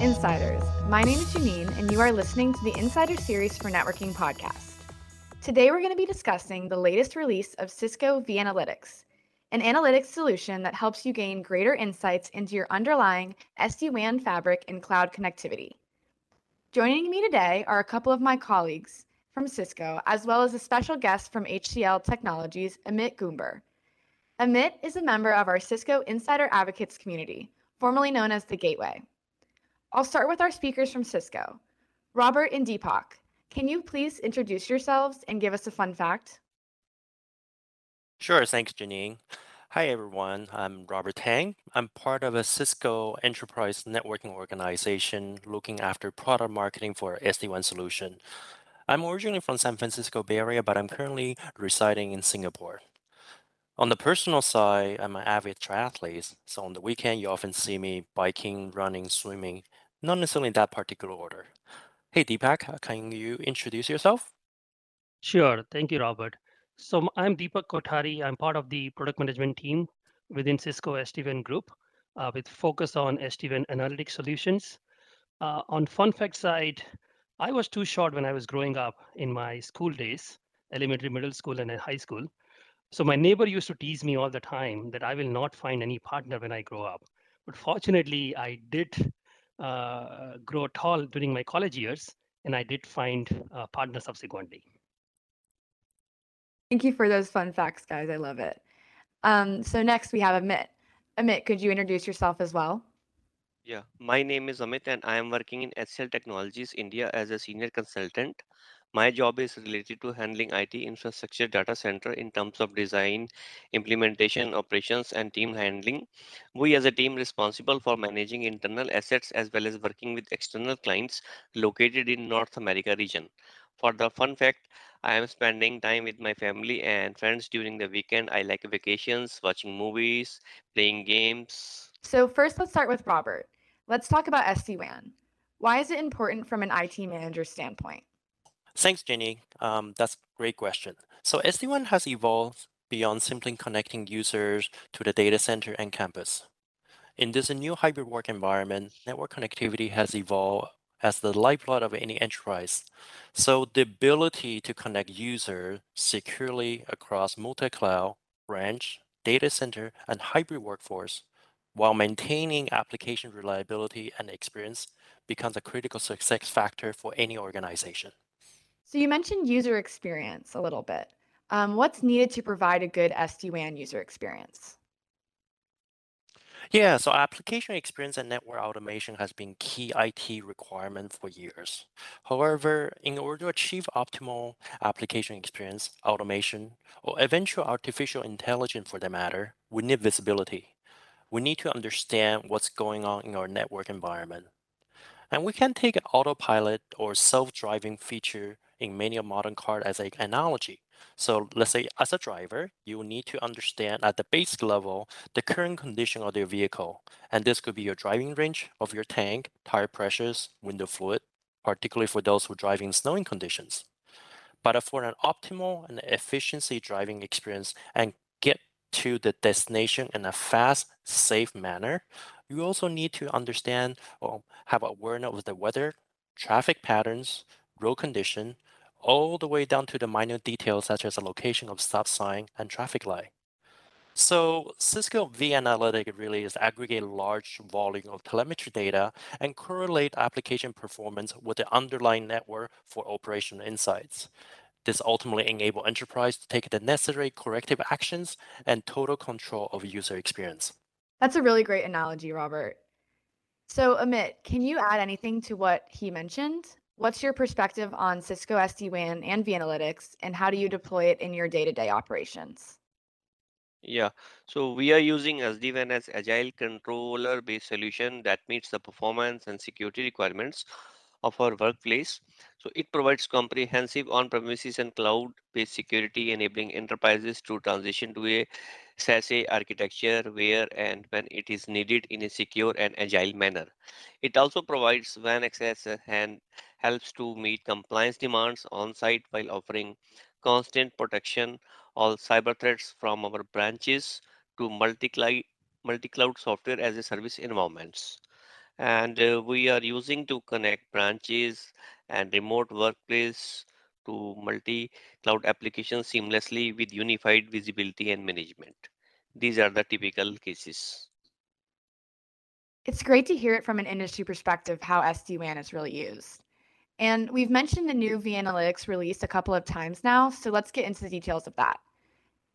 Insiders. My name is Janine, and you are listening to the Insider Series for Networking podcast. Today, we're going to be discussing the latest release of Cisco vAnalytics, an analytics solution that helps you gain greater insights into your underlying SD WAN fabric and cloud connectivity. Joining me today are a couple of my colleagues from Cisco, as well as a special guest from HCL Technologies, Amit Gumber. Amit is a member of our Cisco Insider Advocates community, formerly known as the Gateway. I'll start with our speakers from Cisco. Robert and Deepak, can you please introduce yourselves and give us a fun fact? Sure, thanks, Janine. Hi, everyone. I'm Robert Tang. I'm part of a Cisco enterprise networking organization looking after product marketing for SD-WAN solution. I'm originally from San Francisco Bay Area, but I'm currently residing in Singapore. On the personal side, I'm an avid triathlete, so on the weekend you often see me biking, running, swimming, not necessarily in that particular order. Hey Deepak, uh, can you introduce yourself? Sure. Thank you, Robert. So I'm Deepak Kothari. I'm part of the product management team within Cisco SD-WAN Group uh, with focus on SD-WAN analytic solutions. Uh, on fun fact side, I was too short when I was growing up in my school days, elementary, middle school, and high school. So my neighbor used to tease me all the time that I will not find any partner when I grow up. But fortunately, I did uh, grow tall during my college years, and I did find a partner subsequently. Thank you for those fun facts, guys. I love it. Um, so next we have Amit. Amit, could you introduce yourself as well? Yeah, my name is Amit and I am working in HCL Technologies India as a senior consultant. My job is related to handling IT infrastructure data center in terms of design, implementation, operations, and team handling. We as a team responsible for managing internal assets as well as working with external clients located in North America region. For the fun fact, I am spending time with my family and friends during the weekend. I like vacations, watching movies, playing games. So first, let's start with Robert. Let's talk about SD-WAN. Why is it important from an IT manager standpoint? Thanks, Jenny. Um, that's a great question. So SD-WAN has evolved beyond simply connecting users to the data center and campus. In this new hybrid work environment, network connectivity has evolved as the lifeblood of any enterprise. So the ability to connect users securely across multi-cloud, branch, data center, and hybrid workforce while maintaining application reliability and experience becomes a critical success factor for any organization. So you mentioned user experience a little bit. Um, what's needed to provide a good SD-WAN user experience? Yeah, so application experience and network automation has been key IT requirement for years. However, in order to achieve optimal application experience, automation, or eventual artificial intelligence for that matter, we need visibility. We need to understand what's going on in our network environment. And we can take an autopilot or self-driving feature in many of modern cars as an analogy. So let's say as a driver, you need to understand at the basic level the current condition of your vehicle. And this could be your driving range of your tank, tire pressures, window fluid, particularly for those who drive in snowing conditions. But for an optimal and efficiency driving experience and get to the destination in a fast, safe manner, you also need to understand or have awareness of the weather, traffic patterns, road condition, all the way down to the minor details such as the location of stop sign and traffic light. So Cisco vAnalytic really is aggregate large volume of telemetry data and correlate application performance with the underlying network for operational insights. This ultimately enable enterprise to take the necessary corrective actions and total control of user experience. That's a really great analogy, Robert. So Amit, can you add anything to what he mentioned? What's your perspective on Cisco SD-WAN and vAnalytics, and how do you deploy it in your day-to-day operations? Yeah, so we are using SD-WAN as agile controller-based solution that meets the performance and security requirements of our workplace. So it provides comprehensive on-premises and cloud-based security, enabling enterprises to transition to a SASE architecture where and when it is needed in a secure and agile manner. It also provides WAN access and helps to meet compliance demands on site while offering constant protection all cyber threats from our branches to multi-cloud multi-cloud software as a service environments and uh, we are using to connect branches and remote workplace to multi-cloud applications seamlessly with unified visibility and management. These are the typical cases. It's great to hear it from an industry perspective how SD-WAN is really used. And we've mentioned the new vAnalytics release a couple of times now, so let's get into the details of that.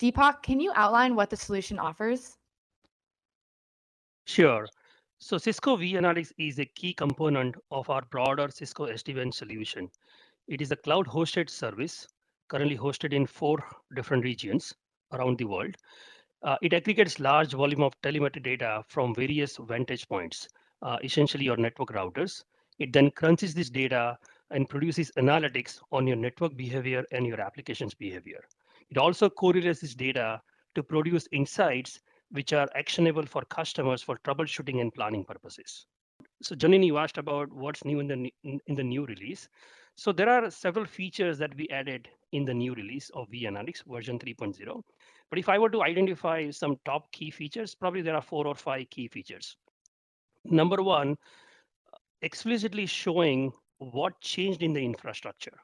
Deepak, can you outline what the solution offers? Sure. So Cisco vAnalytics is a key component of our broader Cisco SD-WAN solution. It is a cloud-hosted service currently hosted in four different regions around the world. Uh, it aggregates large volume of telemetry data from various vantage points, uh, essentially your network routers. It then crunches this data and produces analytics on your network behavior and your application's behavior. It also correlates this data to produce insights which are actionable for customers for troubleshooting and planning purposes. So Janine, you asked about what's new in the in, the new release. So there are several features that we added in the new release of vAnalytics version 3.0. But if I were to identify some top key features, probably there are four or five key features. Number one, explicitly showing what changed in the infrastructure.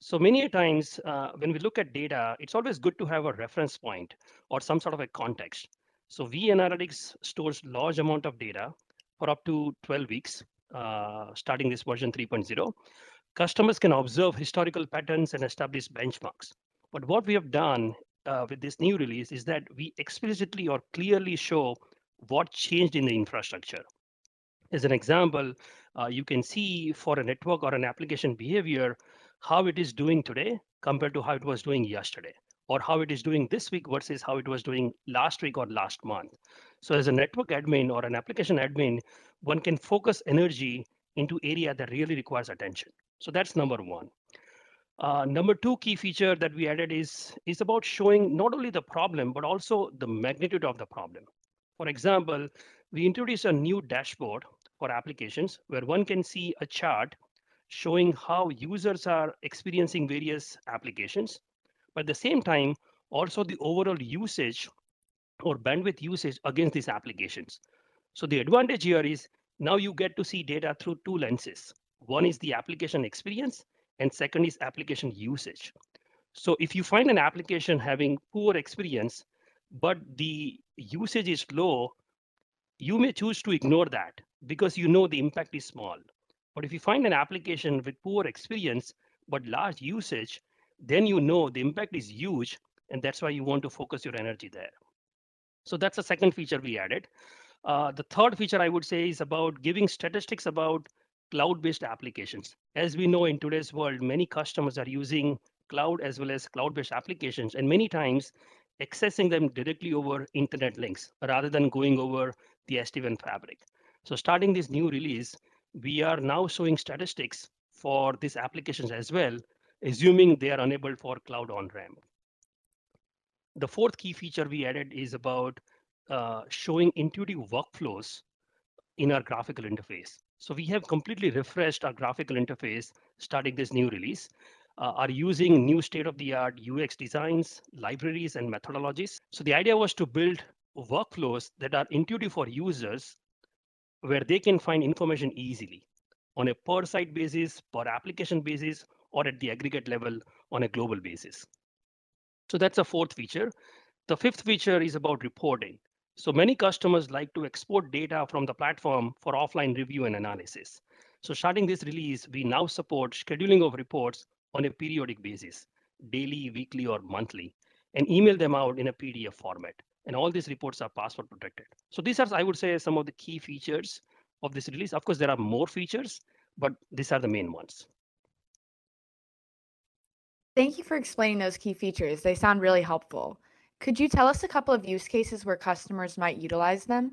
So many times uh, when we look at data, it's always good to have a reference point or some sort of a context. So vAnalytics stores large amount of data for up to 12 weeks, uh, starting this version 3.0. Customers can observe historical patterns and establish benchmarks. But what we have done uh, with this new release is that we explicitly or clearly show what changed in the infrastructure. As an example, uh, you can see for a network or an application behavior, how it is doing today compared to how it was doing yesterday, or how it is doing this week versus how it was doing last week or last month. So as a network admin or an application admin, one can focus energy into area that really requires attention. So that's number one. Uh, number two key feature that we added is, is about showing not only the problem, but also the magnitude of the problem. For example, we introduced a new dashboard for applications where one can see a chart showing how users are experiencing various applications, but at the same time, also the overall usage or bandwidth usage against these applications. So the advantage here is now you get to see data through two lenses. One is the application experience, and second is application usage. So if you find an application having poor experience, but the usage is low, you may choose to ignore that because you know the impact is small. But if you find an application with poor experience, but large usage, then you know the impact is huge, and that's why you want to focus your energy there. So that's the second feature we added. Uh, the third feature I would say is about giving statistics about cloud-based applications. As we know in today's world, many customers are using cloud as well as cloud-based applications, and many times accessing them directly over internet links rather than going over the SD-WAN fabric. So starting this new release, we are now showing statistics for these applications as well, assuming they are enabled for cloud on-ramp. The fourth key feature we added is about uh, showing intuitive workflows in our graphical interface. So we have completely refreshed our graphical interface starting this new release, uh, are using new state-of-the-art UX designs, libraries, and methodologies. So the idea was to build workflows that are intuitive for users where they can find information easily on a per site basis, per application basis, or at the aggregate level on a global basis. So that's a fourth feature. The fifth feature is about reporting. So many customers like to export data from the platform for offline review and analysis. So starting this release, we now support scheduling of reports on a periodic basis, daily, weekly, or monthly, and email them out in a PDF format. And all these reports are password protected. So these are, I would say, some of the key features of this release. Of course, there are more features, but these are the main ones. Thank you for explaining those key features. They sound really helpful. Could you tell us a couple of use cases where customers might utilize them?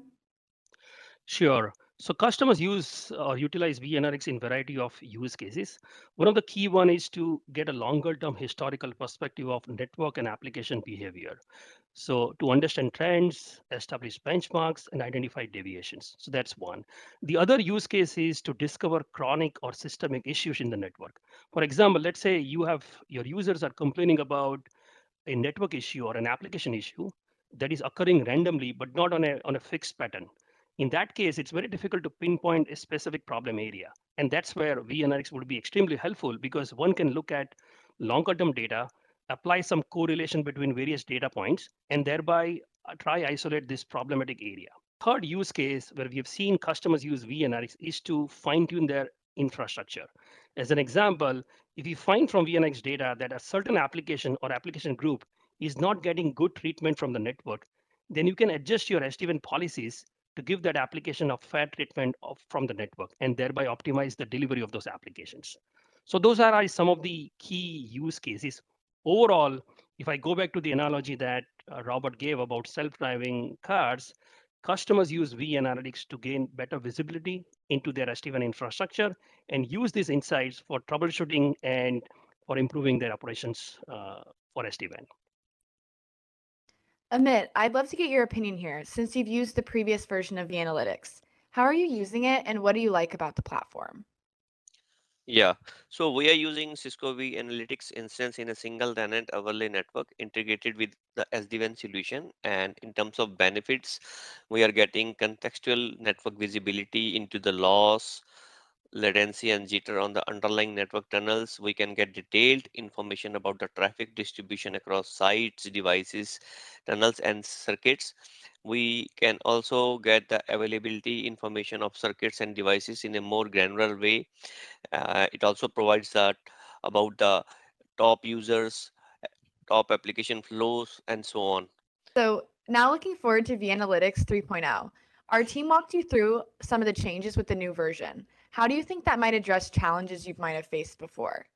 Sure. So customers use or utilize vAnalytics in variety of use cases. One of the key one is to get a longer term historical perspective of network and application behavior. So to understand trends, establish benchmarks, and identify deviations. So that's one. The other use case is to discover chronic or systemic issues in the network. For example, let's say you have your users are complaining about a network issue or an application issue that is occurring randomly, but not on a, on a fixed pattern. In that case, it's very difficult to pinpoint a specific problem area. And that's where vAnalytics would be extremely helpful because one can look at longer term data, apply some correlation between various data points, and thereby uh, try isolate this problematic area. Third use case where we have seen customers use vAnalytics is to fine tune their infrastructure. As an example, if you find from vAnalytics data that a certain application or application group is not getting good treatment from the network, then you can adjust your SD-WAN policies to give that application a fair treatment of, from the network and thereby optimize the delivery of those applications. So those are some of the key use cases. Overall, if I go back to the analogy that uh, Robert gave about self-driving cars, customers use vAnalytics to gain better visibility into their SD-WAN infrastructure and use these insights for troubleshooting and for improving their operations uh, for SD-WAN. Amit, I'd love to get your opinion here since you've used the previous version of the analytics. How are you using it and what do you like about the platform? Yeah, so we are using Cisco vAnalytics instance in a single tenant overlay network integrated with the SD-WAN solution. And in terms of benefits, we are getting contextual network visibility into the loss, latency and jitter on the underlying network tunnels. We can get detailed information about the traffic distribution across sites, devices, tunnels, and circuits. We can also get the availability information of circuits and devices in a more granular way uh, it also provides that about the top users, top application flows, and so on. So now looking forward to vAnalytics 3.0. Our team walked you through some of the changes with the new version. How do you think that might address challenges you might have faced before?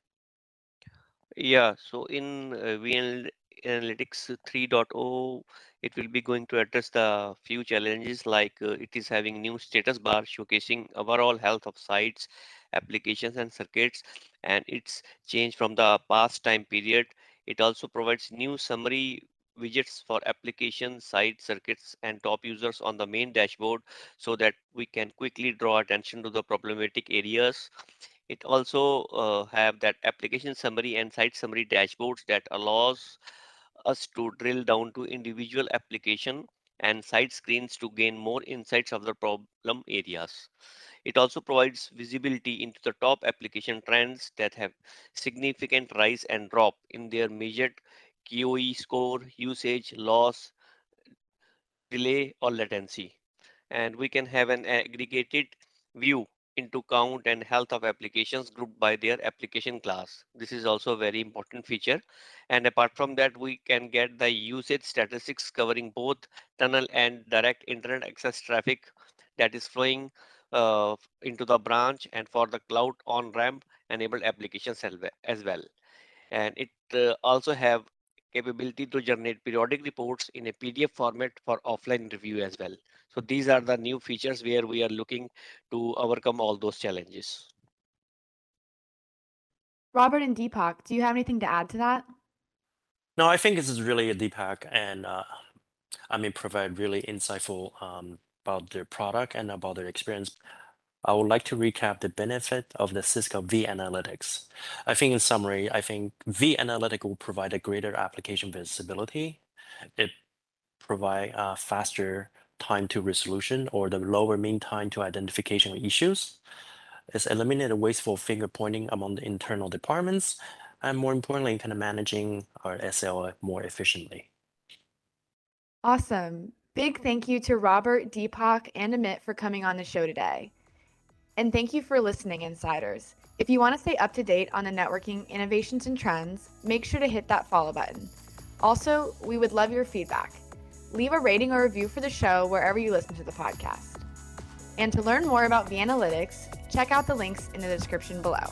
Yeah, so in uh, vAnalytics 3.0, it will be going to address the few challenges like uh, it is having new status bar showcasing overall health of sites applications and circuits and it's changed from the past time period it also provides new summary widgets for application site circuits and top users on the main dashboard so that we can quickly draw attention to the problematic areas it also uh, have that application summary and site summary dashboards that allows us to drill down to individual application and site screens to gain more insights of the problem areas. It also provides visibility into the top application trends that have significant rise and drop in their measured QoE score, usage, loss, delay, or latency. And we can have an aggregated view into count and health of applications grouped by their application class. This is also a very important feature. And apart from that, we can get the usage statistics covering both tunnel and direct internet access traffic that is flowing uh, into the branch and for the cloud on-ramp enabled applications as well. And it uh, also have capability to generate periodic reports in a PDF format for offline review as well. So these are the new features where we are looking to overcome all those challenges. Robert and Deepak, do you have anything to add to that? No, I think this is really a Deepak and uh, Amit provide really insightful um, about their product and about their experience. I would like to recap the benefit of the Cisco vAnalytics. I think in summary, I think vAnalytics will provide a greater application visibility. It provide a faster time to resolution or the lower mean time to identification of issues. It's eliminated wasteful finger pointing among the internal departments, and more importantly, kind of managing our SLA more efficiently. Awesome. Big thank you to Robert, Deepak, and Amit for coming on the show today. And thank you for listening, Insiders. If you want to stay up to date on the networking innovations and trends, make sure to hit that follow button. Also, we would love your feedback. Leave a rating or review for the show wherever you listen to the podcast. And to learn more about vAnalytics, check out the links in the description below.